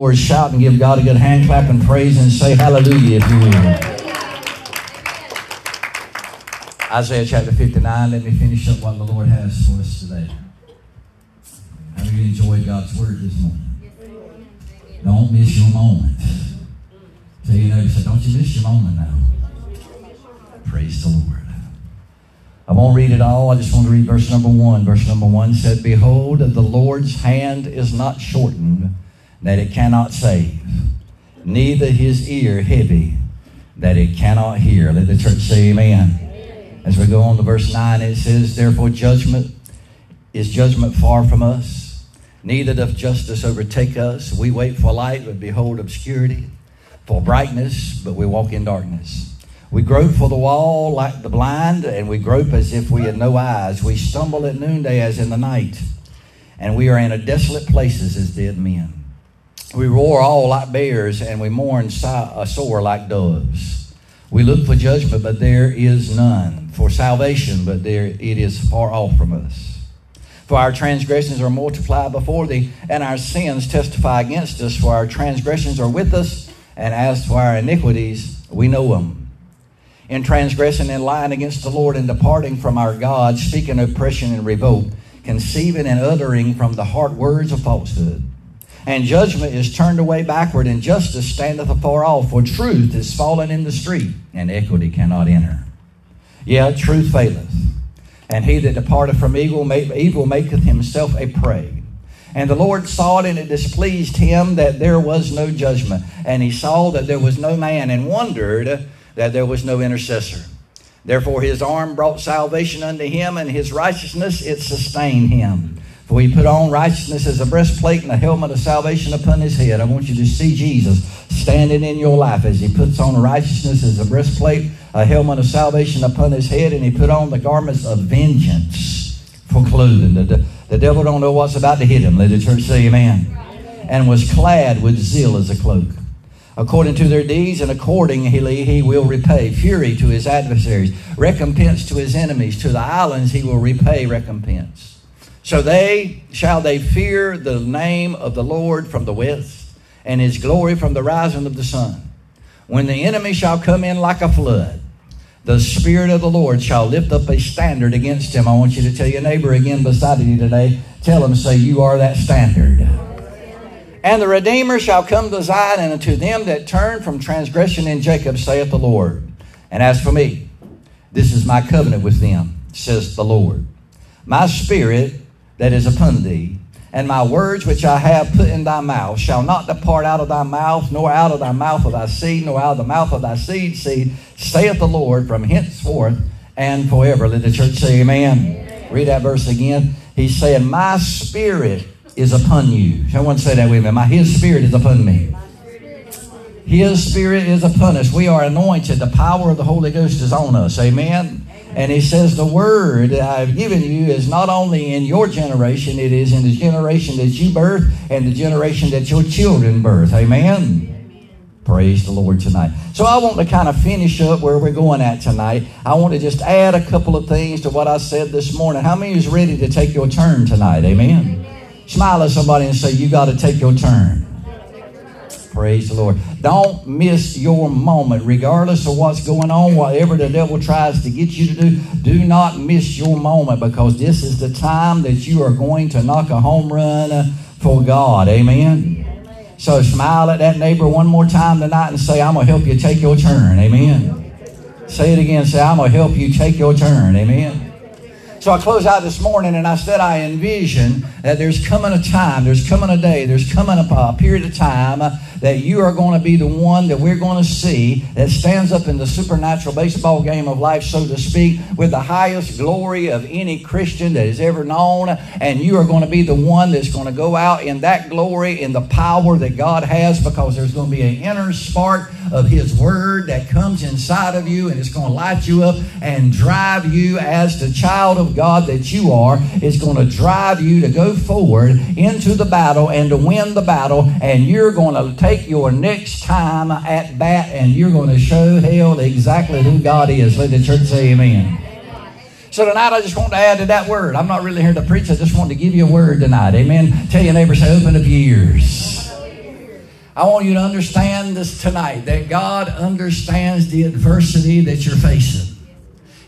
Or shout and give God a good hand clap and praise and say hallelujah if you will. Isaiah chapter 59, let me finish up what the Lord has for us today. How do you enjoy God's word this morning? Don't miss your moment. So you know, you say, don't you miss your moment now. Praise the Lord. I won't read it all. I just want to read verse number one. Verse number one said, Behold, the Lord's hand is not shortened that it cannot save, neither his ear heavy that it cannot hear. Let the church say amen. As we go on to verse 9, it says, Therefore judgment is judgment far from us, neither doth justice overtake us. We wait for light, but behold obscurity, for brightness, but we walk in darkness. We grope for the wall like the blind, and we grope as if we had no eyes. We stumble at noonday as in the night, and we are in a desolate places as dead men. We roar all like bears, and we mourn sore like doves. We look for judgment, but there is none. For salvation, but there it is far off from us. For our transgressions are multiplied before thee, and our sins testify against us. For our transgressions are with us, and as for our iniquities, we know them. In transgressing and lying against the Lord, and departing from our God, speaking oppression and revolt, conceiving and uttering from the heart words of falsehood and judgment is turned away backward, and justice standeth afar off. For truth is fallen in the street, and equity cannot enter. Yet truth faileth, and he that departeth from evil, evil maketh himself a prey. And the Lord saw it, and it displeased him that there was no judgment. And he saw that there was no man, and wondered that there was no intercessor. Therefore his arm brought salvation unto him, and his righteousness it sustained him. For he put on righteousness as a breastplate and a helmet of salvation upon his head. I want you to see Jesus standing in your life as he puts on righteousness as a breastplate, a helmet of salvation upon his head, and he put on the garments of vengeance for clothing. The, the devil don't know what's about to hit him. Let the church say amen. And was clad with zeal as a cloak. According to their deeds and accordingly he will repay fury to his adversaries, recompense to his enemies. To the islands he will repay recompense. So they shall they fear the name of the Lord from the west, and his glory from the rising of the sun. When the enemy shall come in like a flood, the Spirit of the Lord shall lift up a standard against him. I want you to tell your neighbor again beside you today. Tell him, say, You are that standard. And the Redeemer shall come to Zion, and unto them that turn from transgression in Jacob, saith the Lord. And as for me, this is my covenant with them, says the Lord. My spirit that is upon thee, and my words which I have put in thy mouth shall not depart out of thy mouth, nor out of thy mouth of thy seed, nor out of the mouth of thy seed seed, saith the Lord, from henceforth and forever. Let the church say amen. amen. Read that verse again. He's saying, My spirit is upon you. Someone say that with me. My his spirit is upon me. His spirit is upon us. We are anointed. The power of the Holy Ghost is on us. Amen. And he says, The word that I've given you is not only in your generation, it is in the generation that you birth and the generation that your children birth. Amen. Praise the Lord tonight. So I want to kind of finish up where we're going at tonight. I want to just add a couple of things to what I said this morning. How many is ready to take your turn tonight? Amen. Smile at somebody and say, You got to take your turn. Praise the Lord. Don't miss your moment, regardless of what's going on, whatever the devil tries to get you to do. Do not miss your moment because this is the time that you are going to knock a home run for God. Amen. So smile at that neighbor one more time tonight and say, I'm going to help you take your turn. Amen. Say it again. Say, I'm going to help you take your turn. Amen. So I close out this morning and I said I envision that there's coming a time, there's coming a day, there's coming a, a period of time that you are going to be the one that we're going to see that stands up in the supernatural baseball game of life, so to speak, with the highest glory of any Christian that is ever known. And you are going to be the one that's going to go out in that glory, in the power that God has, because there's going to be an inner spark of His Word that comes inside of you and it's going to light you up and drive you as the child of God that you are. is going to drive you to go forward into the battle and to win the battle. And you're going to take your next time at bat and you're going to show hell exactly who God is. Let the church say amen. So tonight I just want to add to that word. I'm not really here to preach. I just want to give you a word tonight. Amen. Tell your neighbor, say, open up your ears. I want you to understand this tonight that God understands the adversity that you're facing.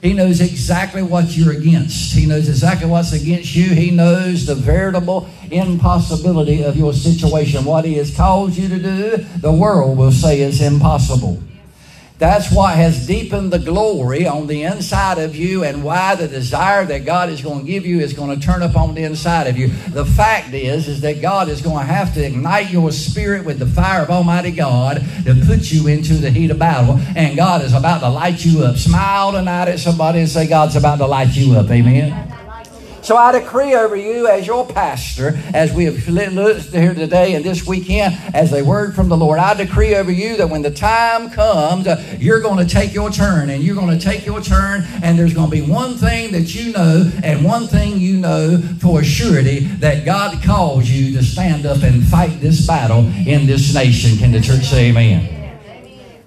He knows exactly what you're against. He knows exactly what's against you. He knows the veritable impossibility of your situation. What He has called you to do, the world will say is impossible. That's what has deepened the glory on the inside of you and why the desire that God is going to give you is going to turn up on the inside of you. The fact is, is that God is going to have to ignite your spirit with the fire of Almighty God to put you into the heat of battle. And God is about to light you up. Smile tonight at somebody and say, God's about to light you up. Amen. So I decree over you as your pastor, as we have looked here today and this weekend, as a word from the Lord, I decree over you that when the time comes, uh, you're going to take your turn and you're going to take your turn, and there's going to be one thing that you know and one thing you know for surety that God calls you to stand up and fight this battle in this nation. Can the church say amen?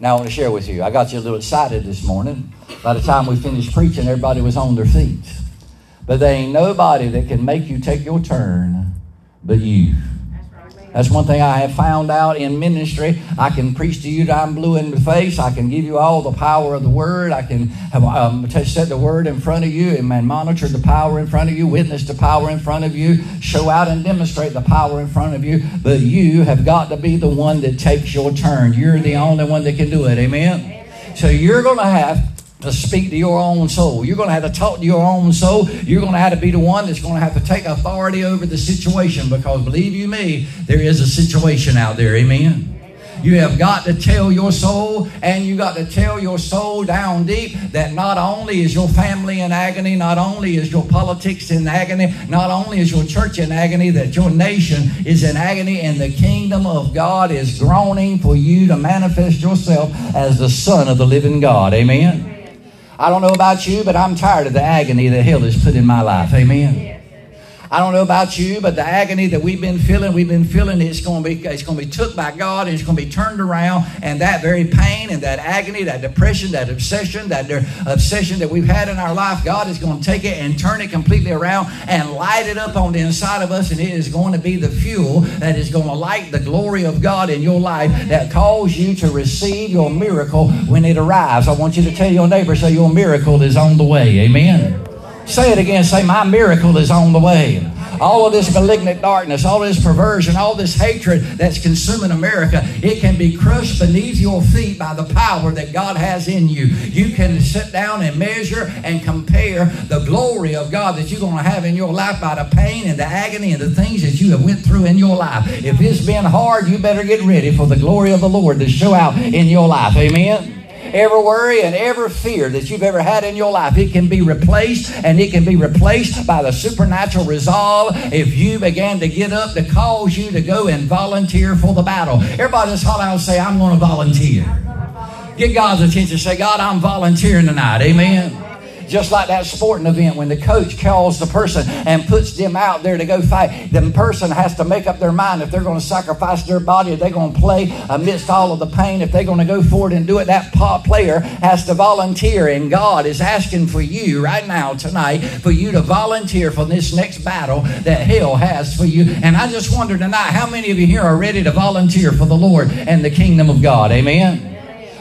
Now I want to share with you. I got you a little excited this morning. By the time we finished preaching, everybody was on their feet. But there ain't nobody that can make you take your turn but you. That's one thing I have found out in ministry. I can preach to you that I'm blue in the face. I can give you all the power of the word. I can have, um, set the word in front of you and monitor the power in front of you, witness the power in front of you, show out and demonstrate the power in front of you. But you have got to be the one that takes your turn. You're the only one that can do it. Amen. Amen. So you're going to have to speak to your own soul. You're going to have to talk to your own soul. You're going to have to be the one that's going to have to take authority over the situation because believe you me, there is a situation out there. Amen. You have got to tell your soul, and you got to tell your soul down deep that not only is your family in agony, not only is your politics in agony, not only is your church in agony, that your nation is in agony, and the kingdom of God is groaning for you to manifest yourself as the Son of the living God. Amen. I don't know about you, but I'm tired of the agony that hell has put in my life. Amen. I don't know about you, but the agony that we've been feeling, we've been feeling it's going to be it's going to be took by God and it's going to be turned around. And that very pain and that agony, that depression, that obsession, that obsession that we've had in our life, God is going to take it and turn it completely around and light it up on the inside of us. And it is going to be the fuel that is going to light the glory of God in your life that calls you to receive your miracle when it arrives. I want you to tell your neighbor, say your miracle is on the way. Amen. Say it again. Say, My miracle is on the way. All of this malignant darkness, all this perversion, all this hatred that's consuming America, it can be crushed beneath your feet by the power that God has in you. You can sit down and measure and compare the glory of God that you're going to have in your life by the pain and the agony and the things that you have went through in your life. If it's been hard, you better get ready for the glory of the Lord to show out in your life. Amen every worry and every fear that you've ever had in your life, it can be replaced and it can be replaced by the supernatural resolve if you began to get up to cause you to go and volunteer for the battle. Everybody just holler out and say, I'm going to volunteer. Get God's attention. Say, God, I'm volunteering tonight. Amen. Just like that sporting event when the coach calls the person and puts them out there to go fight, the person has to make up their mind if they're going to sacrifice their body, if they're going to play amidst all of the pain, if they're going to go forward and do it. That player has to volunteer, and God is asking for you right now, tonight, for you to volunteer for this next battle that hell has for you. And I just wonder tonight, how many of you here are ready to volunteer for the Lord and the kingdom of God? Amen.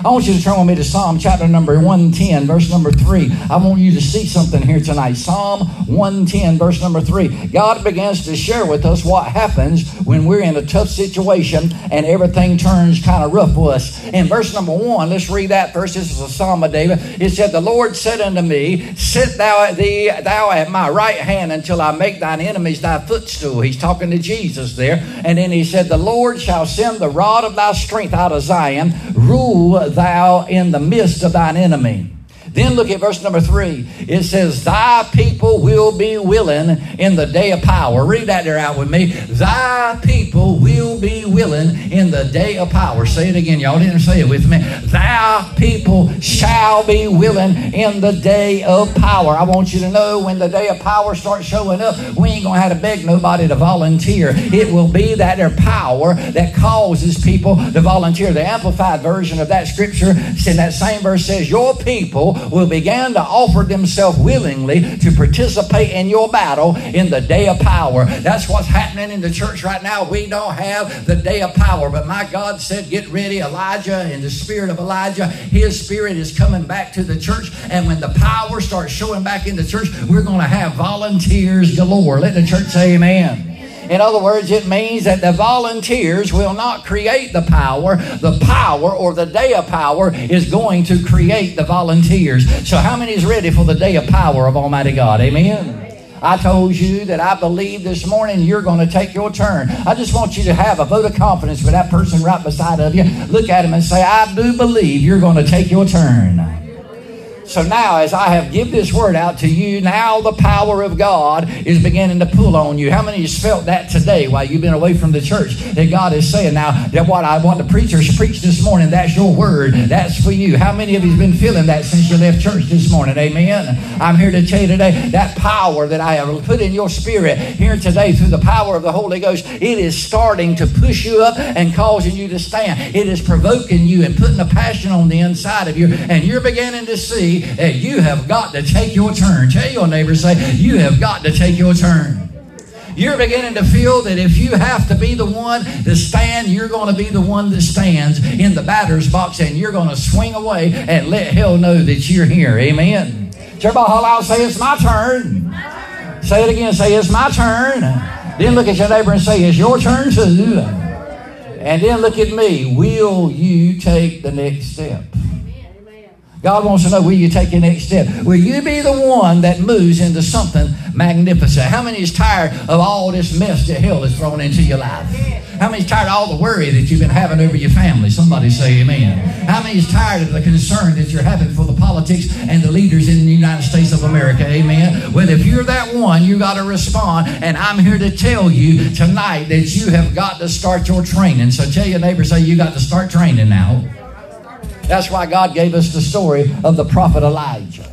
I want you to turn with me to Psalm chapter number 110, verse number 3. I want you to see something here tonight. Psalm 110, verse number 3. God begins to share with us what happens when we're in a tough situation and everything turns kind of rough for us. In verse number 1, let's read that first. This is a Psalm of David. It said, The Lord said unto me, Sit thou at thee, thou at my right hand until I make thine enemies thy footstool. He's talking to Jesus there. And then he said, The Lord shall send the rod of thy strength out of Zion. Rule thou in the midst of thine enemy. Then look at verse number three. It says, Thy people will be willing in the day of power. Read that there out with me. Thy people will be willing in the day of power. Say it again. Y'all didn't say it with me. Thy people shall be willing in the day of power. I want you to know when the day of power starts showing up, we ain't going to have to beg nobody to volunteer. It will be that their power that causes people to volunteer. The amplified version of that scripture in that same verse says, Your people people will begin to offer themselves willingly to participate in your battle in the day of power. That's what's happening in the church right now. We don't have the day of power, but my God said, Get ready, Elijah, in the spirit of Elijah. His spirit is coming back to the church, and when the power starts showing back in the church, we're going to have volunteers galore. Let the church say amen. In other words, it means that the volunteers will not create the power. The power or the day of power is going to create the volunteers. So, how many is ready for the day of power of Almighty God? Amen. I told you that I believe this morning you're going to take your turn. I just want you to have a vote of confidence for that person right beside of you. Look at him and say, I do believe you're going to take your turn. So now, as I have give this word out to you, now the power of God is beginning to pull on you. How many you felt that today while you've been away from the church? That God is saying now that what I want the preachers preach this morning, that's your word. That's for you. How many of you have been feeling that since you left church this morning? Amen. I'm here to tell you today that power that I have put in your spirit here today through the power of the Holy Ghost, it is starting to push you up and causing you to stand. It is provoking you and putting a passion on the inside of you, and you're beginning to see Hey, you have got to take your turn. Tell your neighbor, say, you have got to take your turn. You're beginning to feel that if you have to be the one to stand, you're going to be the one that stands in the batter's box and you're going to swing away and let hell know that you're here. Amen. Everybody holler out, say, it's my turn. Say it again, say, it's my turn. Then look at your neighbor and say, it's your turn too. And then look at me. Will you take the next step? God wants to know will you take your next step? Will you be the one that moves into something magnificent? How many is tired of all this mess that hell has thrown into your life? How many is tired of all the worry that you've been having over your family? Somebody say amen. How many is tired of the concern that you're having for the politics and the leaders in the United States of America? Amen. Well, if you're that one, you got to respond. And I'm here to tell you tonight that you have got to start your training. So tell your neighbor, say you got to start training now. That's why God gave us the story of the prophet Elijah.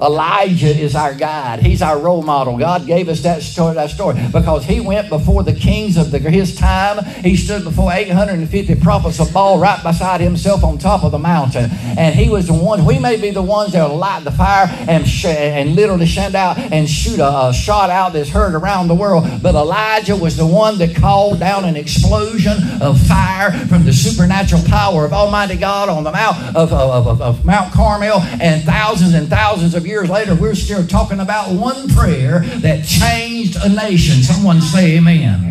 Elijah is our guide. He's our role model. God gave us that story, that story because he went before the kings of the, his time. He stood before 850 prophets of Baal right beside himself on top of the mountain. And he was the one, we may be the ones that will light the fire and, sh- and literally send out and shoot a, a shot out that's heard around the world. But Elijah was the one that called down an explosion of fire from the supernatural power of Almighty God on the Mount of, of, of, of Mount Carmel. And thousands and thousands of years later, we're still talking about one prayer that changed a nation. Someone say amen.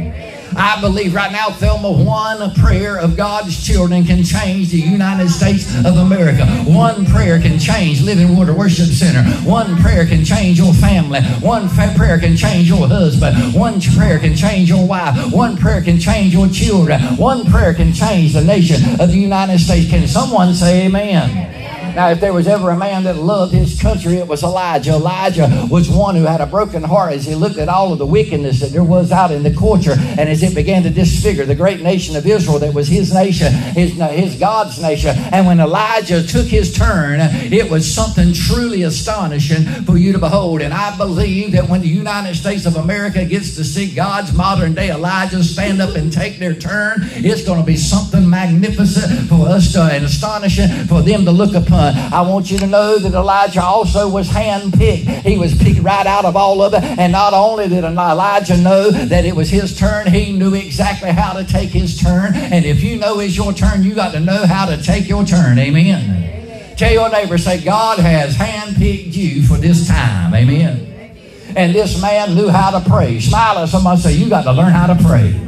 I believe right now, Thelma, one prayer of God's children can change the United States of America. One prayer can change Living Water Worship Center. One prayer can change your family. One prayer can change your husband. One prayer can change your wife. One prayer can change your children. One prayer can change the nation of the United States. Can someone say amen? Now, if there was ever a man that loved his country, it was Elijah. Elijah was one who had a broken heart as he looked at all of the wickedness that there was out in the culture and as it began to disfigure the great nation of Israel that was his nation, his, his God's nation. And when Elijah took his turn, it was something truly astonishing for you to behold. And I believe that when the United States of America gets to see God's modern day Elijah stand up and take their turn, it's going to be something magnificent for us to, and astonishing for them to look upon. I want you to know that Elijah also was handpicked. He was picked right out of all of it. And not only did Elijah know that it was his turn, he knew exactly how to take his turn. And if you know it's your turn, you got to know how to take your turn. Amen. Tell your neighbor, say, God has handpicked you for this time. Amen. And this man knew how to pray. Smile at somebody say, You got to learn how to pray.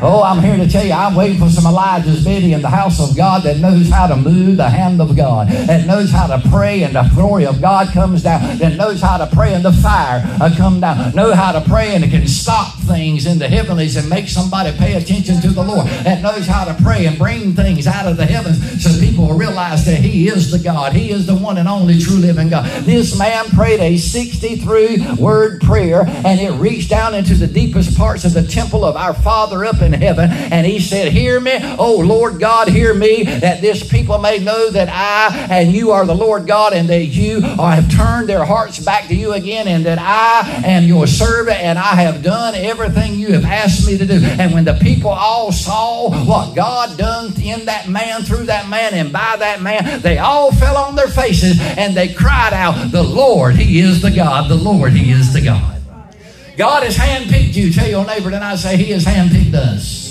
Oh, I'm here to tell you, I'm waiting for some Elijah's Betty in the house of God that knows how to move the hand of God, that knows how to pray and the glory of God comes down, that knows how to pray and the fire uh, come down, know how to pray and it can stop things in the heavenlies and make somebody pay attention to the Lord, that knows how to pray and bring things out of the heavens so people will realize that He is the God. He is the one and only true living God. This man prayed a 63 word prayer and it reached down into the deepest parts of the temple of our Father up in heaven. And he said, Hear me, oh Lord God, hear me, that this people may know that I and you are the Lord God, and that you have turned their hearts back to you again, and that I am your servant, and I have done everything everything you have asked me to do. And when the people all saw what God done in that man, through that man, and by that man, they all fell on their faces and they cried out, The Lord, He is the God. The Lord, He is the God. God has handpicked you. Tell your neighbor tonight, say, He has handpicked us.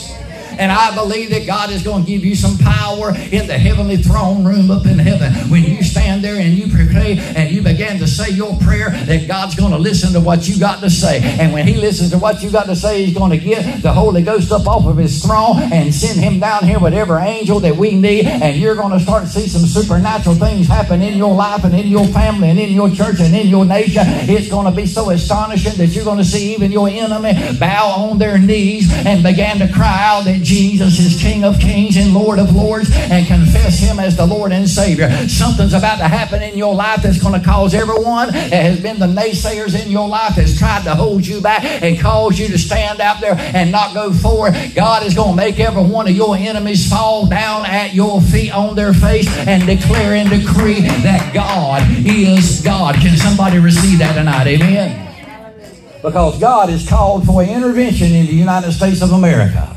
And I believe that God is going to give you some power in the heavenly throne room up in heaven. When you stand there and you pray and you begin to say your prayer, that God's going to listen to what you got to say. And when He listens to what you got to say, He's going to get the Holy Ghost up off of His throne and send Him down here with every angel that we need. And you're going to start to see some supernatural things happen in your life and in your family and in your church and in your nation. It's going to be so astonishing that you're going to see even your enemy bow on their knees and begin to cry out that Jesus is King of kings and Lord of lords and confess Him as the Lord and Savior. Something's about to happen in your life that's going to cause everyone that has been the naysayers in your life that's tried to hold you back and cause you to stand out there and not go forward. God is going to make every one of your enemies fall down at your feet on their face and declare and decree that God is God. Can somebody receive that tonight? Amen. Because God is called for intervention in the United States of America.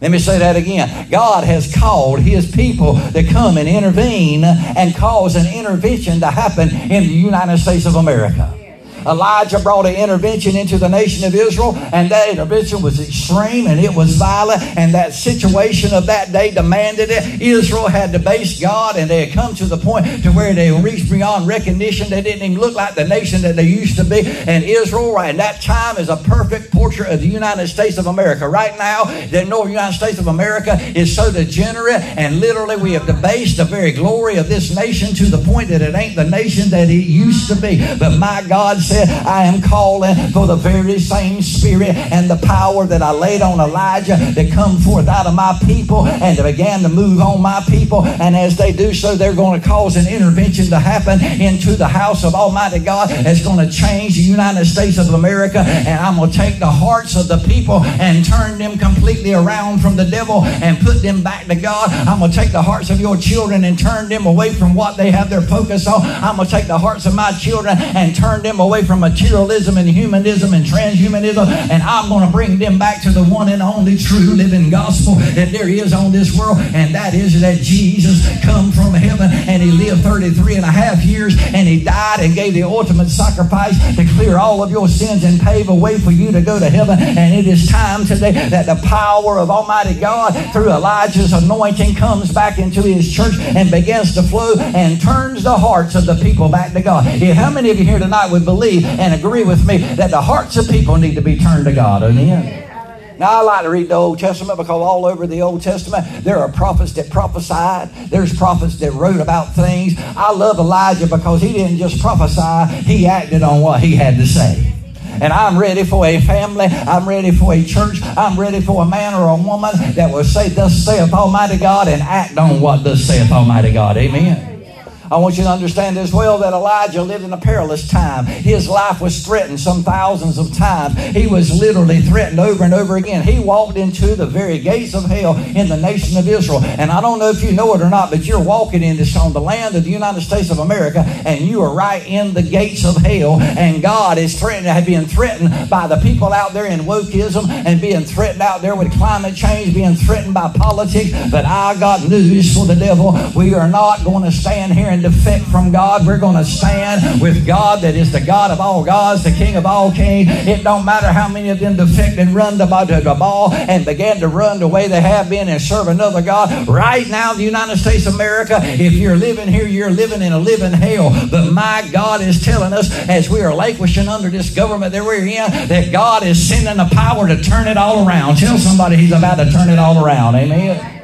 Let me say that again. God has called His people to come and intervene and cause an intervention to happen in the United States of America. Elijah brought an intervention into the nation of Israel, and that intervention was extreme and it was violent, and that situation of that day demanded it. Israel had debased God, and they had come to the point to where they reached beyond recognition. They didn't even look like the nation that they used to be. And Israel, right in that time, is a perfect portrait of the United States of America. Right now, the North United States of America is so degenerate, and literally we have debased the very glory of this nation to the point that it ain't the nation that it used to be. But my God said, I am calling for the very same spirit and the power that I laid on Elijah to come forth out of my people and to begin to move on my people. And as they do so, they're going to cause an intervention to happen into the house of Almighty God. It's going to change the United States of America. And I'm going to take the hearts of the people and turn them completely around from the devil and put them back to God. I'm going to take the hearts of your children and turn them away from what they have their focus on. I'm going to take the hearts of my children and turn them away from materialism and humanism and transhumanism, and I'm going to bring them back to the one and only true living gospel that there is on this world, and that is that Jesus come from heaven and he lived 33 and a half years and he died and gave the ultimate sacrifice to clear all of your sins and pave a way for you to go to heaven. And it is time today that the power of Almighty God through Elijah's anointing comes back into his church and begins to flow and turns the hearts of the people back to God. If how many of you here tonight would believe and agree with me that the hearts of people need to be turned to God. Amen. Now, I like to read the Old Testament because all over the Old Testament there are prophets that prophesied. There's prophets that wrote about things. I love Elijah because he didn't just prophesy, he acted on what he had to say. And I'm ready for a family. I'm ready for a church. I'm ready for a man or a woman that will say, Thus saith Almighty God, and act on what thus saith Almighty God. Amen. I want you to understand as well that Elijah lived in a perilous time. His life was threatened some thousands of times. He was literally threatened over and over again. He walked into the very gates of hell in the nation of Israel. And I don't know if you know it or not, but you're walking in this on the land of the United States of America, and you are right in the gates of hell. And God is threatened, being threatened by the people out there in wokeism and being threatened out there with climate change, being threatened by politics. But I got news for the devil. We are not going to stand here and defect from God. We're going to stand with God that is the God of all gods, the King of all kings. It don't matter how many of them defect and run to the Baal and began to run the way they have been and serve another God. Right now, the United States of America, if you're living here, you're living in a living hell. But my God is telling us as we are languishing under this government that we're in, that God is sending the power to turn it all around. Tell somebody He's about to turn it all around. Amen.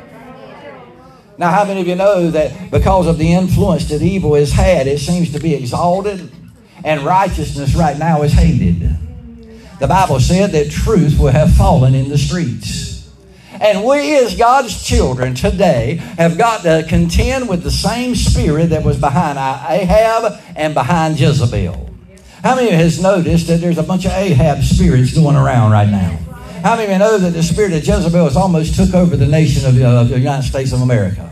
Now, how many of you know that because of the influence that evil has had, it seems to be exalted and righteousness right now is hated? The Bible said that truth will have fallen in the streets. And we, as God's children today, have got to contend with the same spirit that was behind Ahab and behind Jezebel. How many of you has noticed that there's a bunch of Ahab spirits going around right now? How many of you know that the spirit of Jezebel has almost took over the nation of, uh, the United States of America?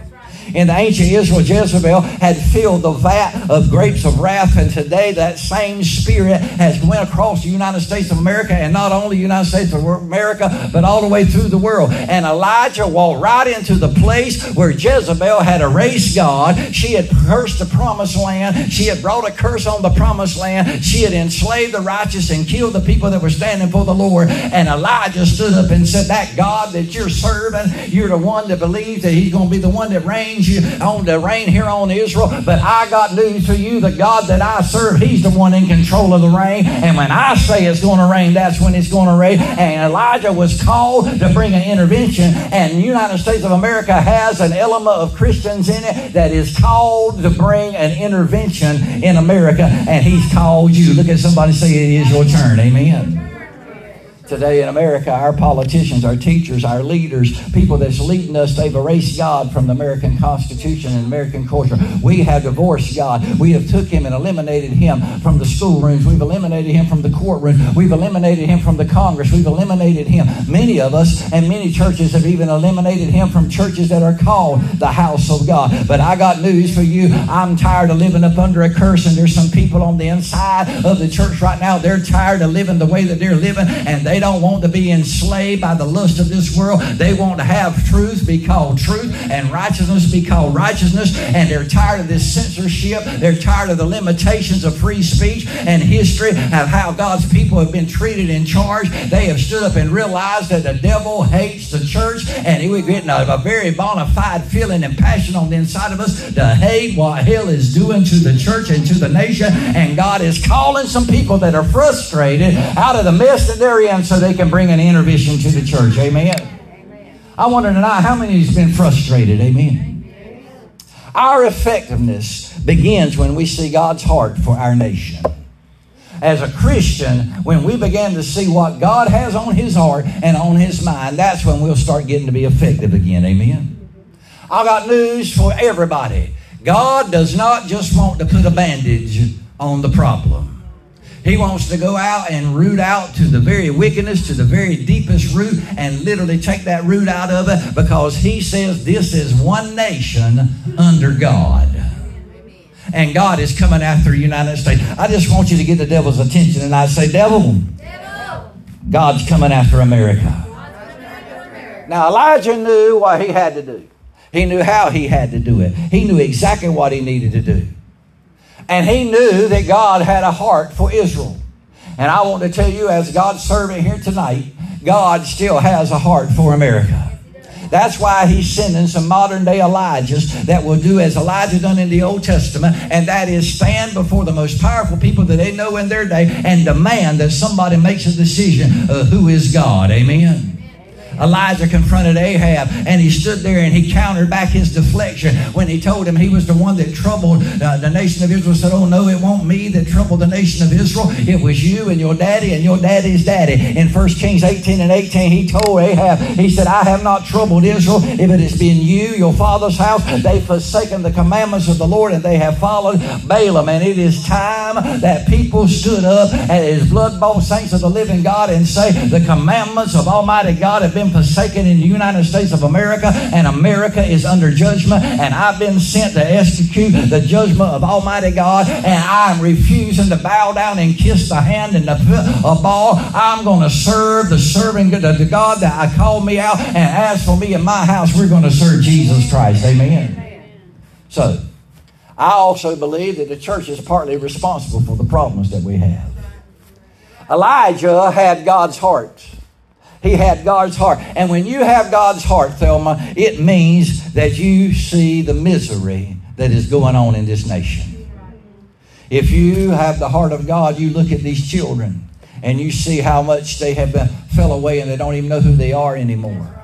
In the ancient Israel, Jezebel had filled the vat of grapes of wrath, and today that same spirit has went across the United States of America, and not only the United States of America, but all the way through the world. And Elijah walked right into the place where Jezebel had erased God. She had cursed the promised land. She had brought a curse on the promised land. She had enslaved the righteous and killed the people that were standing for the Lord. And Elijah stood up and said, That God that you're serving, you're the one that believes that He's going to be the one that reigns you on the reign here on Israel. But I got news for you. The God that I serve, He's the one in control of the rain. And when I say it's going to rain, that's when it's going to rain. And Elijah was called to bring an intervention. And the United States of America has an element of Christians in it that is called to bring an intervention in America. And He's called you. Look at somebody say, It is your turn. Amen. Today in America, our politicians, our teachers, our leaders, people that's leading us, they've erased God from the American Constitution and American culture. We have divorced God. We have took him and eliminated him from the schoolrooms. We've eliminated him from the courtroom. We've eliminated him from the Congress. We've eliminated him. Many of us and many churches have even eliminated him from churches that are called the house of God. But I got news for you. I'm tired of living up under a curse, and there's some people on the inside of the church right now. They're tired of living the way that they're living, and they don't want to be enslaved by the lust of this world. They want to have truth be called truth and righteousness be called righteousness. And they're tired of this censorship. They're tired of the limitations of free speech and history of how God's people have been treated in charge. They have stood up and realized that the devil hates the church and we're getting a, a very bona fide feeling and passion on the inside of us to hate what hell is doing to the church and to the nation. And God is calling some people that are frustrated out of the mess that they're in so they can bring an intervention to the church. Amen. I wonder tonight how many has been frustrated. Amen. Our effectiveness begins when we see God's heart for our nation. As a Christian, when we begin to see what God has on His heart and on His mind, that's when we'll start getting to be effective again. Amen. I got news for everybody. God does not just want to put a bandage on the problem. He wants to go out and root out to the very wickedness, to the very deepest root, and literally take that root out of it because he says this is one nation under God. And God is coming after the United States. I just want you to get the devil's attention and I say, Devil, devil. God's coming after America. Now, Elijah knew what he had to do. He knew how he had to do it. He knew exactly what he needed to do. And he knew that God had a heart for Israel. And I want to tell you, as God's servant here tonight, God still has a heart for America. That's why he's sending some modern day Elijahs that will do as Elijah done in the Old Testament, and that is stand before the most powerful people that they know in their day and demand that somebody makes a decision of who is God. Amen. Elijah confronted Ahab and he stood there and he countered back his deflection when he told him he was the one that troubled uh, the nation of Israel. Said, Oh, no, it won't me that troubled the nation of Israel. It was you and your daddy and your daddy's daddy. In 1 Kings 18 and 18, he told Ahab, He said, I have not troubled Israel. If it has been you, your father's house, they've forsaken the commandments of the Lord and they have followed Baalim. And it is time that people stood up as blood bought saints of the living God and say, The commandments of Almighty God have been been forsaken in the United States of America, and America is under judgment, and I've been sent to execute the judgment of Almighty God, and I'm refusing to bow down and kiss the hand and the a Baal. I'm going to serve the serving the God that I called me out, and as for me and my house, we're going to serve Jesus Christ. Amen. So, I also believe that the church is partly responsible for the problems that we have. Elijah had God's heart. He had God's heart. And when you have God's heart, Thelma, it means that you see the misery that is going on in this nation. If you have the heart of God, you look at these children and you see how much they have been, fell away and they don't even know who they are anymore.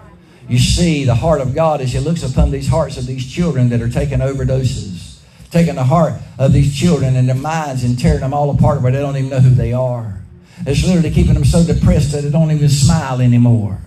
You see the heart of God as He looks upon these hearts of these children that are taking overdoses, taking the heart of these children and their minds and tearing them all apart where they don't even know who they are. It's literally keeping them so depressed that they don't even smile anymore.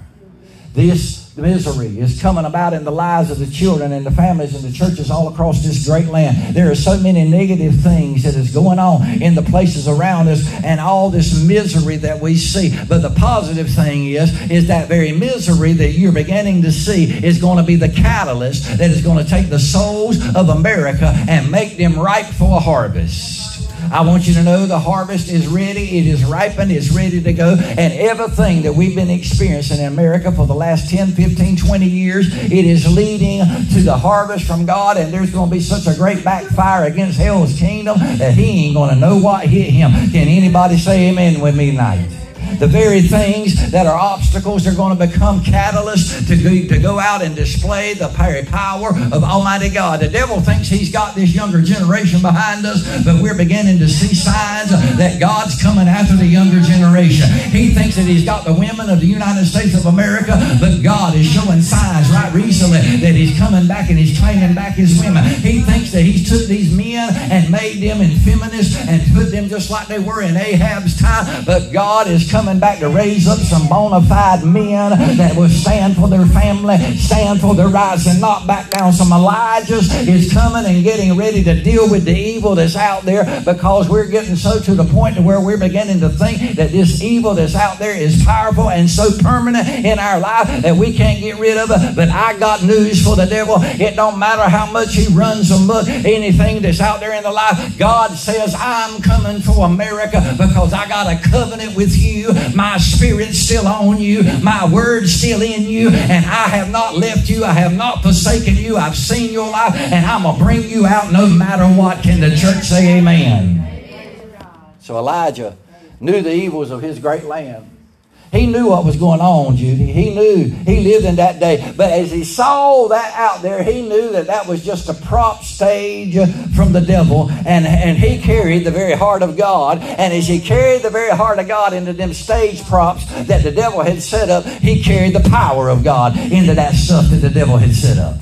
This misery is coming about in the lives of the children and the families and the churches all across this great land. There are so many negative things that is going on in the places around us and all this misery that we see. But the positive thing is, is that very misery that you're beginning to see is going to be the catalyst that is going to take the souls of America and make them ripe for a harvest. I want you to know the harvest is ready, it is ripened, it's ready to go. And everything that we've been experiencing in America for the last 10, 15, 20 years, it is leading to the harvest from God. And there's going to be such a great backfire against hell's kingdom that he ain't going to know what hit him. Can anybody say amen with me tonight? The very things that are obstacles are going to become catalysts to go, to go out and display the power of Almighty God. The devil thinks he's got this younger generation behind us, but we're beginning to see signs that God's coming after the younger generation. He thinks that he's got the women of the United States of America, but God is showing signs right recently that he's coming back and he's claiming back his women. He thinks that he's took these men and made them in feminists and put them just like they were in Ahab's time, but God is coming coming back to raise up some bona fide men that will stand for their family, stand for their rights, and not back down. Some Elijahs is coming and getting ready to deal with the evil that's out there because we're getting so to the point to where we're beginning to think that this evil that's out there is powerful and so permanent in our life that we can't get rid of it. But I got news for the devil. It don't matter how much he runs amok anything that's out there in the life. God says, I'm coming for America because I got a covenant with you my spirit's still on you. My word's still in you. And I have not left you. I have not forsaken you. I've seen your life. And I'm going to bring you out no matter what. Can the church say amen? So Elijah knew the evils of his great land. He knew what was going on, Judy. He knew. He lived in that day. But as he saw that out there, he knew that that was just a prop stage from the devil. And, and he carried the very heart of God. And as he carried the very heart of God into them stage props that the devil had set up, he carried the power of God into that stuff that the devil had set up.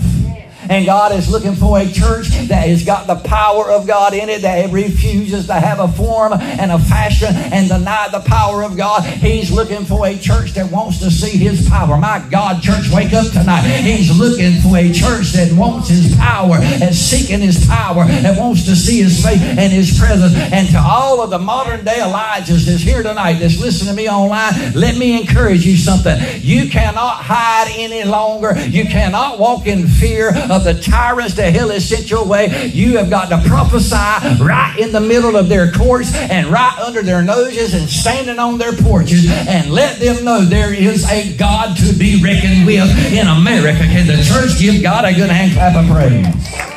And God is looking for a church that has got the power of God in it, that refuses to have a form and a fashion and deny the power of God. He's looking for a church that wants to see His power. My God, church, wake up tonight. He's looking for a church that wants His power, and seeking His power, and wants to see His faith and His presence. And to all of the modern day Elijahs that's here tonight, that's listening to me online, let me encourage you something. You cannot hide any longer. You cannot walk in fear of the tyrants that hell has sent your way, you have got to prophesy right in the middle of their courts and right under their noses and standing on their porches and let them know there is a God to be reckoned with in America. Can the church give God a good hand clap of praise?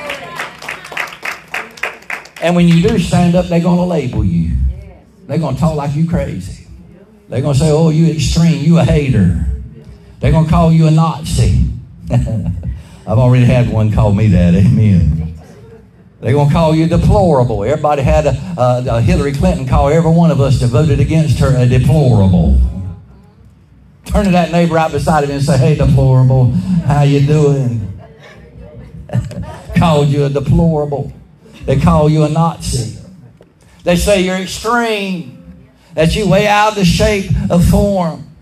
And when you do stand up, they're going to label you. They're going to talk like you crazy. They're going to say, oh, you extreme, you a hater. They're going to call you a Nazi. I've already had one call me that. Amen. They're going to call you deplorable. Everybody had a, a, a, Hillary Clinton call every one of us that voted against her a deplorable. Turn to that neighbor right beside him and say, "Hey, deplorable, how you doing?" Called you a deplorable. They call you a Nazi. They say you're extreme. That you way out of the shape of form.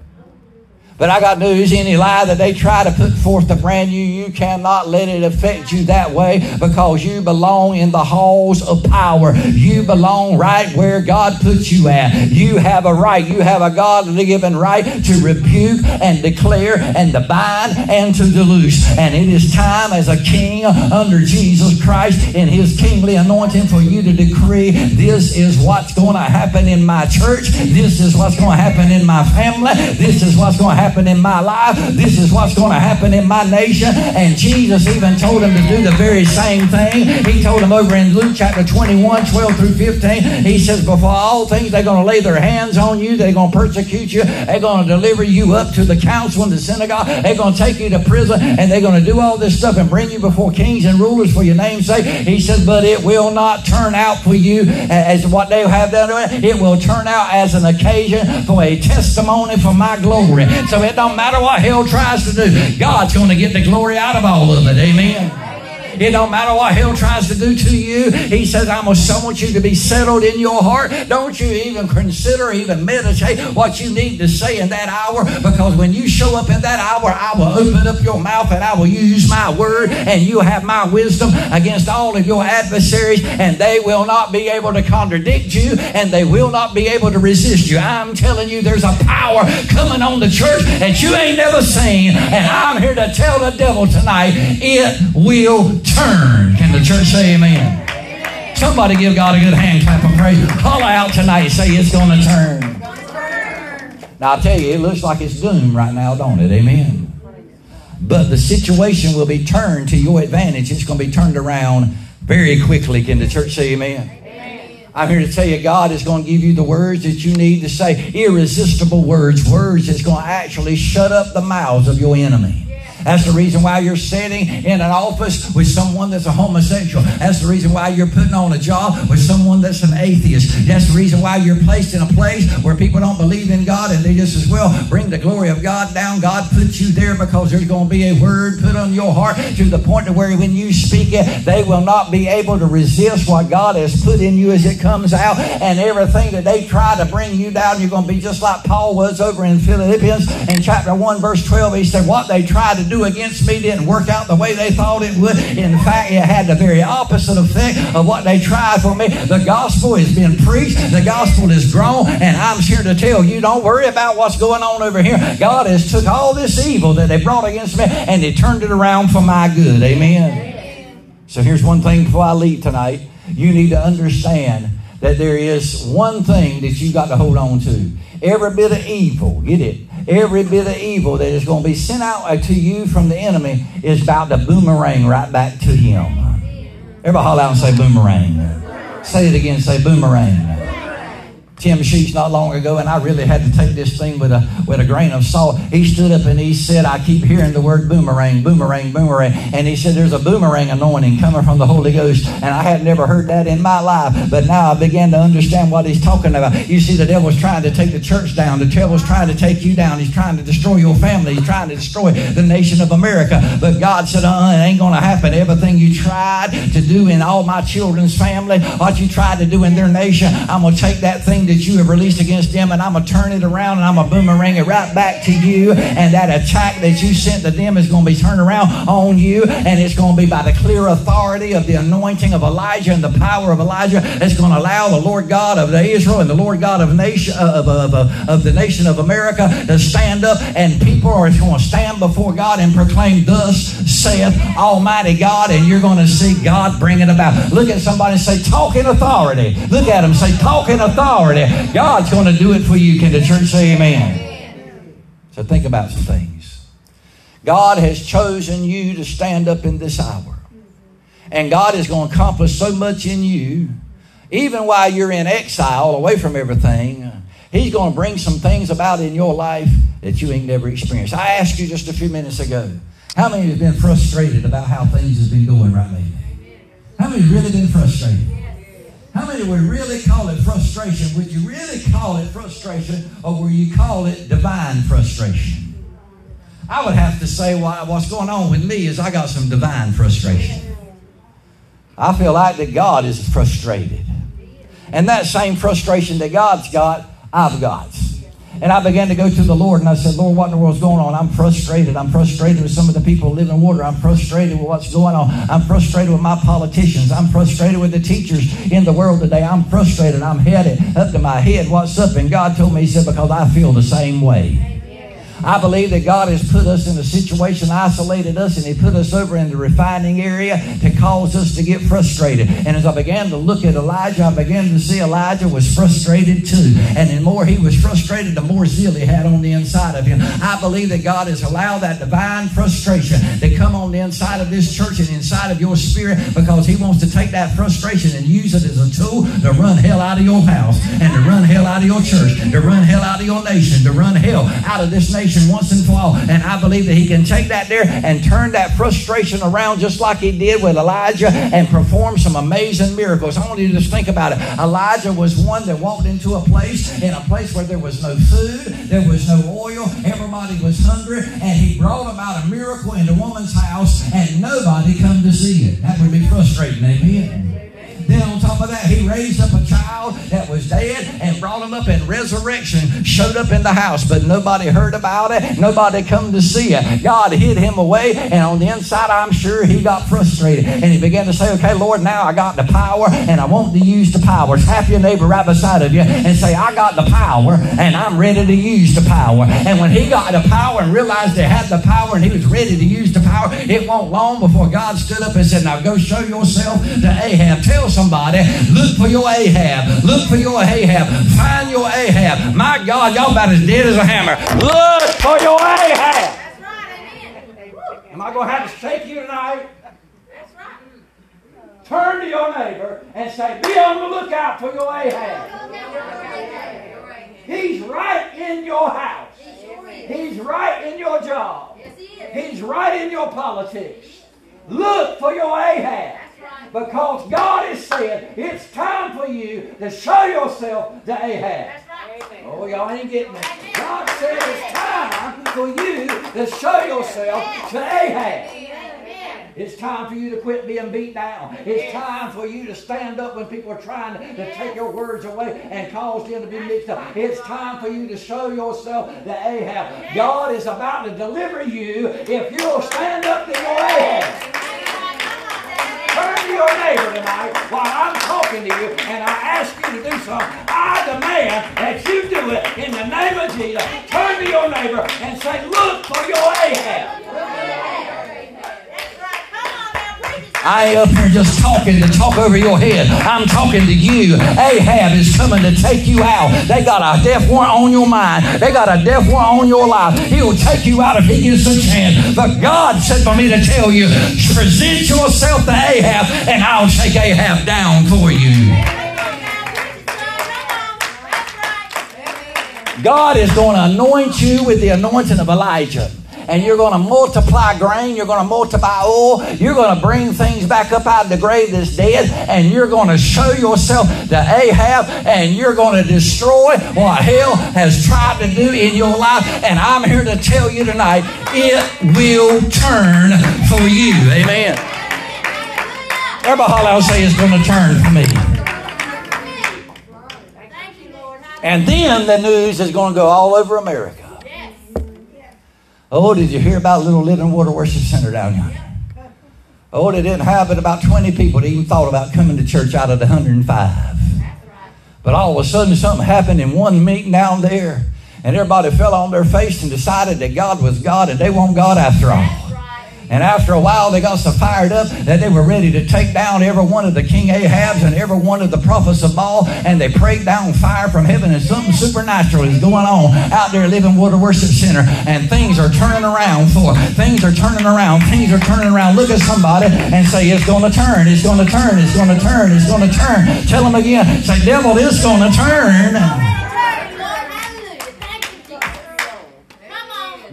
But I got news any lie that they try to put forth to brand you, you cannot let it affect you that way because you belong in the halls of power. You belong right where God puts you at. You have a right, you have a God given right to rebuke and declare and to bind and to loose. And it is time as a king under Jesus Christ in his kingly anointing for you to decree this is what's going to happen in my church. This is what's going to happen in my family. This is what's going to happen happen in my life. This is what's going to happen in my nation. And Jesus even told him to do the very same thing. He told him over in Luke chapter 21, 12 through 15, he says, Before all things, they're going to lay their hands on you. They're going to persecute you. They're going to deliver you up to the council and the synagogue. They're going to take you to prison. And they're going to do all this stuff and bring you before kings and rulers for your name's sake. He says, But it will not turn out for you as what they have done. It will turn out as an occasion for a testimony for my glory. So it don't matter what hell tries to do. God's going to get the glory out of all of it. Amen. It don't matter what hell tries to do to you. He says, "I'm going to want you to be settled in your heart. Don't you even consider, even meditate what you need to say in that hour because when you show up in that hour, I will open up your mouth and I will use my word and you have my wisdom against all of your adversaries and they will not be able to contradict you and they will not be able to resist you. I'm telling you, there's a power coming on the church that you ain't never seen. And I'm here to tell the devil tonight, it will turn. Can the church say amen? Somebody give God a good hand clap of praise. Holler out tonight. Say it's going to turn. Now, I'll tell you, it looks like it's doomed right now, don't it? Amen. But the situation will be turned to your advantage. It's going to be turned around very quickly. Can the church say amen? I'm here to tell you, God is going to give you the words that you need to say. Irresistible words, words that's going to actually shut up the mouths of your enemy. That's the reason why you're sitting in an office with someone that's a homosexual. That's the reason why you're putting on a job with someone that's an atheist. That's the reason why you're placed in a place where people don't believe in God and they just as well bring the glory of God down. God puts you there because there's going to be a word put on your heart to the point to where when you speak it, they will not be able to resist what God has put in you as it comes out. And everything that they try to bring you down, you're going to be just like Paul was over in Philippians in chapter 1, verse 12. He said, What they tried to do against me didn't work out the way they thought it would. In fact, it had the very opposite effect of what they tried for me. The gospel has been preached, the gospel is grown, and I'm here to tell you don't worry about what's going on over here. God has took all this evil that they brought against me and they turned it around for my good. Amen. So here's one thing before I leave tonight. You need to understand that there is one thing that you got to hold on to. Every bit of evil, get it? Every bit of evil that is going to be sent out to you from the enemy is about to boomerang right back to him. Everybody holler out and say boomerang. Say it again, say boomerang. Tim Sheets not long ago, and I really had to take this thing with a with a grain of salt. He stood up and he said, "I keep hearing the word boomerang, boomerang, boomerang," and he said, "There's a boomerang anointing coming from the Holy Ghost," and I had never heard that in my life, but now I began to understand what he's talking about. You see, the devil's trying to take the church down. The devil's trying to take you down. He's trying to destroy your family. He's trying to destroy the nation of America. But God said, "Uh, it ain't to happen. Everything you tried to do in all my children's family, what you tried to do in their nation, I'm to take that thing." That you have released against them, and I'm going to turn it around and I'm going to boomerang it right back to you. And that attack that you sent to them is going to be turned around on you, and it's going to be by the clear authority of the anointing of Elijah and the power of Elijah. that's going to allow the Lord God of Israel and the Lord God of nation uh, of, of, of, of the nation of America to stand up, and people are going to stand before God and proclaim, "Thus saith Almighty God," and you're going to see God bring it about. Look at somebody and say, "Talk in authority." Look at them, say, "Talk in authority." God's going to do it for you. Can the church say amen? So think about some things. God has chosen you to stand up in this hour. And God is going to accomplish so much in you, even while you're in exile, away from everything. He's going to bring some things about in your life that you ain't never experienced. I asked you just a few minutes ago, how many have been frustrated about how things have been going right lately? How many really been frustrated? How many would really call it frustration? Would you really call it frustration or would you call it divine frustration? I would have to say what's going on with me is I got some divine frustration. I feel like that God is frustrated. And that same frustration that God's got, I've got. And I began to go to the Lord and I said, Lord, what in the world's going on? I'm frustrated. I'm frustrated with some of the people who live in water. I'm frustrated with what's going on. I'm frustrated with my politicians. I'm frustrated with the teachers in the world today. I'm frustrated. I'm headed up to my head. What's up? And God told me, He said, because I feel the same way. I believe that God has put us in a situation, isolated us, and He put us over in the refining area to cause us to get frustrated. And as I began to look at Elijah, I began to see Elijah was frustrated too. And the more he was frustrated, the more zeal he had on the inside of him. I believe that God has allowed that divine frustration to come on the inside of this church and inside of your spirit because He wants to take that frustration and use it as a tool to run hell out of your house and to run hell out of your church, to run hell out of your nation, to run hell out of this nation frustration once and for all. And I believe that he can take that there and turn that frustration around just like he did with Elijah and perform some amazing miracles. I want you to just think about it. Elijah was one that walked into a place, in a place where there was no food, there was no oil, everybody was hungry, and he brought about a miracle in the woman's house, and nobody come to see it. That would be frustrating, amen. Then on top of that, he raised up a child that was dead and brought him up in resurrection, showed up in the house, but nobody heard about it. Nobody come to see it. God hid him away, and on the inside, I'm sure he got frustrated. And he began to say, Okay, Lord, now I got the power, and I want to use the power. Tap your neighbor right beside of you and say, I got the power, and I'm ready to use the power. And when he got the power and realized he had the power and he was ready to use the power, it won't long before God stood up and said, Now go show yourself to Ahab. Tell look for your Ahab. Look for your Ahab. Find your Ahab. My God, y'all about as dead as a hammer. Look for your Ahab. Am I going to have to shake you tonight? That's right. Turn to your neighbor and say, Be on the lookout for your Ahab. He's right in your house. He's right in your job. He's right in your politics. Look for your Ahab. Because God is saying it's time for you to show yourself to Ahab. Oh, y'all ain't getting it. God said it's time for you to show yourself to Ahab. Oh, it's time for you to quit being beat down. It's time for you to stand up when people are trying to take your words away and cause them to be mixed up. It's time for you to show yourself to Ahab. God is about to deliver you if you'll stand up to your Ahab. Your neighbor tonight while I'm talking to you and I ask you to do something. I demand that you do it in the name of Jesus. Turn to your neighbor and say, Look for your Ahab. I ain't up here just talking to talk over your head. I'm talking to you. Ahab is coming to take you out. They got a death warrant on your mind. They got a death warrant on your life. He'll take you out if he gets a chance. But God said for me to tell you, present yourself to Ahab, and I'll take Ahab down for you. God is going to anoint you with the anointing of Elijah and you're going to multiply grain, you're going to multiply oil, you're going to bring things back up out of the grave that's dead, and you're going to show yourself to Ahab, and you're going to destroy what hell has tried to do in your life. And I'm here to tell you tonight, it will turn for you. Amen. Everybody holler out say it's going to turn for me. And then the news is going to go all over America. Oh, did you hear about Little Living Water Worship Center down yonder? Oh, they didn't have but about 20 people that even thought about coming to church out of the 105. But all of a sudden, something happened in one meeting down there, and everybody fell on their face and decided that God was God and they want God after all. And after a while, they got so fired up that they were ready to take down every one of the King Ahabs and every one of the prophets of Baal. And they prayed down fire from heaven, and something supernatural is going on out there, Living Water Worship Center. And things are turning around for things are turning around. Things are turning around. Look at somebody and say, It's going to turn. It's going to turn. It's going to turn. It's going to turn. Tell them again. Say, Devil, it's going to turn.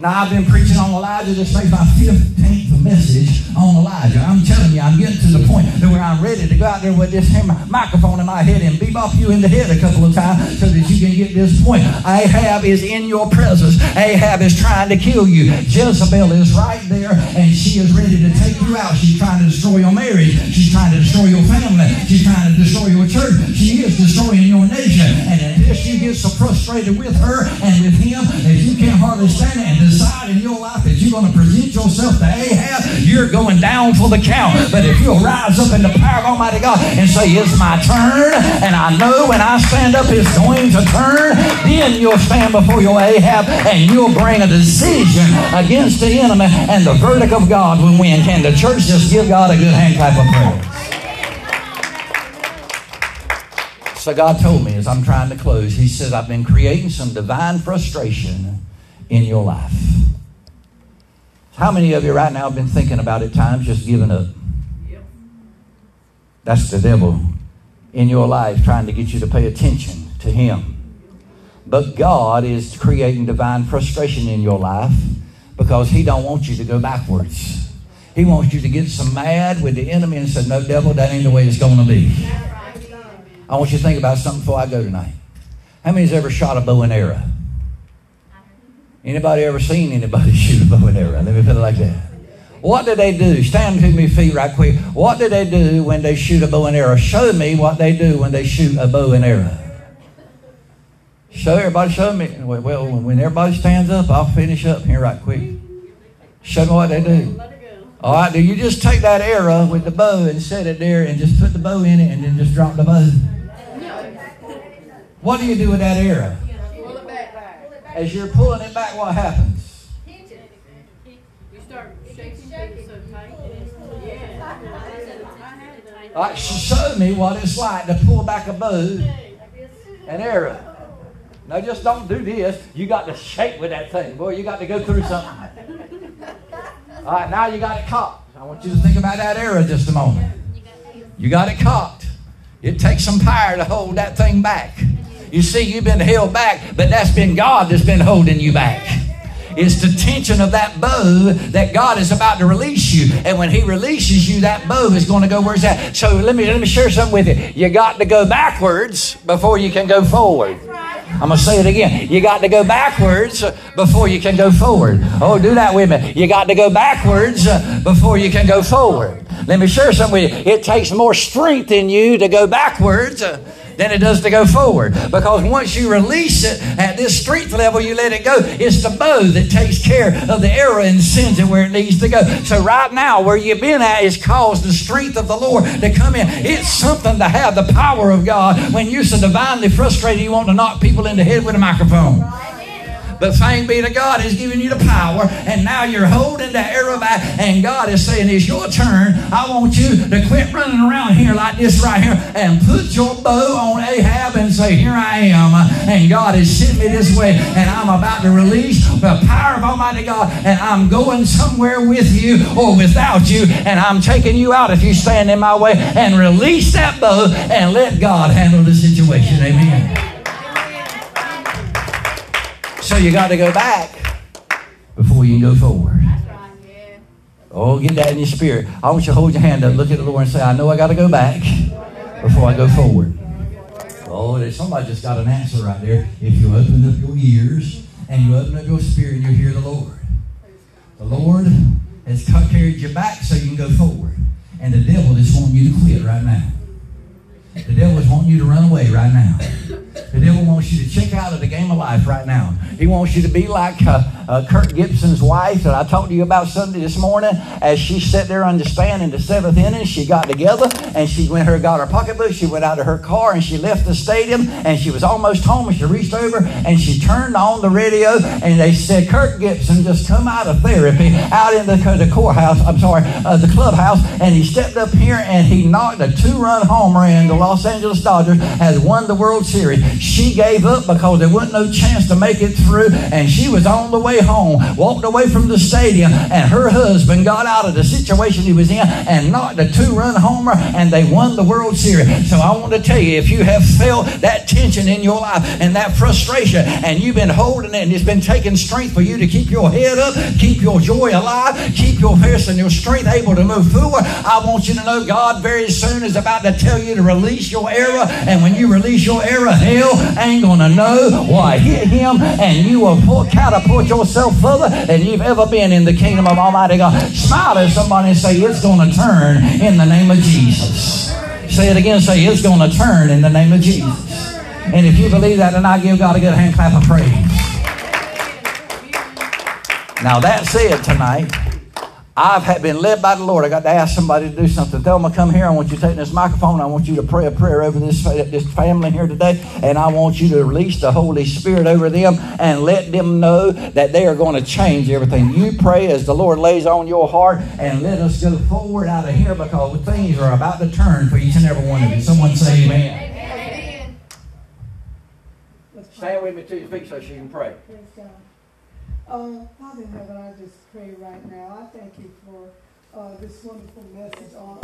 Now, I've been preaching on Elijah. This makes my 15th message on Elijah. I'm telling you, I'm getting to the point where I'm ready to go out there with this microphone in my head and bebop you in the head a couple of times so that you can get this point. Ahab is in your presence. Ahab is trying to kill you. Jezebel is right there and she is ready to take you out. She's trying to destroy your marriage. She's trying to destroy your family. She's trying to destroy your church. She is destroying your nation. And unless you get so frustrated with her and with him that you can't hardly stand it decide in your life that you're going to present yourself to Ahab, you're going down for the count. But if you'll rise up in the power of Almighty God and say, It's my turn, and I know when I stand up it's going to turn, then you'll stand before your Ahab and you'll bring a decision against the enemy, and the verdict of God will win. Can the church just give God a good hand clap of praise? So God told me as I'm trying to close, He says, I've been creating some divine frustration in your life. How many of you right now have been thinking about at times just giving up? That's the devil in your life trying to get you to pay attention to him. But God is creating divine frustration in your life because He don't want you to go backwards. He wants you to get some mad with the enemy and say, No, devil, that ain't the way it's going to be. I want you to think about something before I go tonight. How many's ever shot a bow and arrow? Anybody ever seen anybody shoot a bow and arrow? Let me put it like that. What do they do? Stand to me feet right quick. What do they do when they shoot a bow and arrow? Show me what they do when they shoot a bow and arrow. Show everybody, show me. Well, when everybody stands up, I'll finish up here right quick. Show me what they do. All right, do you just take that arrow with the bow and set it there and just put the bow in it and then just drop the bow? What do you do with that arrow? As you're pulling it back, what happens? All right, show me what it's like to pull back a bow and arrow. No, just don't do this. You got to shake with that thing. Boy, you got to go through something. All right, now you got it caught. I want you to think about that arrow just a moment. You got it caught. It takes some power to hold that thing back. You see, you've been held back, but that's been God that's been holding you back. It's the tension of that bow that God is about to release you. And when He releases you, that bow is going to go where's that? So let me let me share something with you. You got to go backwards before you can go forward. I'm going to say it again. You got to go backwards before you can go forward. Oh, do that with me. You got to go backwards before you can go forward. Let me share something with you. It takes more strength in you to go backwards than it does to go forward. Because once you release it at this strength level, you let it go. It's the bow that takes care of the arrow and sends it where it needs to go. So right now, where you've been at is caused the strength of the Lord to come in. It's something to have the power of God when you're so divinely frustrated you want to knock people in the head with a microphone. But thank be to God, He's given you the power, and now you're holding the arrow back, and God is saying, It's your turn. I want you to quit running around here like this right here and put your bow on Ahab and say, Here I am. And God has sent me this way, and I'm about to release the power of Almighty God, and I'm going somewhere with you or without you, and I'm taking you out if you stand in my way, and release that bow and let God handle the situation. Amen. You got to go back before you can go forward. Oh, get that in your spirit. I want you to hold your hand up, look at the Lord, and say, I know I got to go back before I go forward. Oh, somebody just got an answer right there. If you open up your ears and you open up your spirit and you hear the Lord. The Lord has carried you back so you can go forward. And the devil just wants you to quit right now. The devil is wanting you to run away right now. The devil wants you to check out of the game of life right now. He wants you to be like uh, uh, Kirk Gibson's wife that I talked to you about Sunday this morning. As she sat there on the stand in the seventh inning, she got together and she went her got her pocketbook. She went out to her car and she left the stadium and she was almost home and she reached over and she turned on the radio and they said Kirk Gibson just come out of therapy out in the, the courthouse. I'm sorry, uh, the clubhouse, and he stepped up here and he knocked a two-run homer in. The Los Angeles Dodgers has won the World Series. She gave up because there wasn't no chance to make it through, and she was on the way home, walked away from the stadium, and her husband got out of the situation he was in and knocked a two-run homer, and they won the World Series. So I want to tell you, if you have felt that tension in your life and that frustration, and you've been holding it, and it's been taking strength for you to keep your head up, keep your joy alive, keep your face and your strength able to move forward, I want you to know God very soon is about to tell you to release your arrow, and when you release your arrow, hell ain't gonna know why hit him, and you will catapult yourself further than you've ever been in the kingdom of Almighty God. Smile at somebody and say, It's gonna turn in the name of Jesus. Say it again, say, It's gonna turn in the name of Jesus. And if you believe that, then I give God a good hand clap of praise. Now that said, tonight. I've been led by the Lord. I got to ask somebody to do something. Tell them to come here. I want you to take this microphone. I want you to pray a prayer over this, this family here today. And I want you to release the Holy Spirit over them and let them know that they are going to change everything. You pray as the Lord lays on your heart and let us go forward out of here because things are about to turn for each and every one of you. Someone say amen. amen. Stand with me to your feet so she can pray. Uh, Father in heaven, I just pray right now. I thank you for uh, this wonderful message on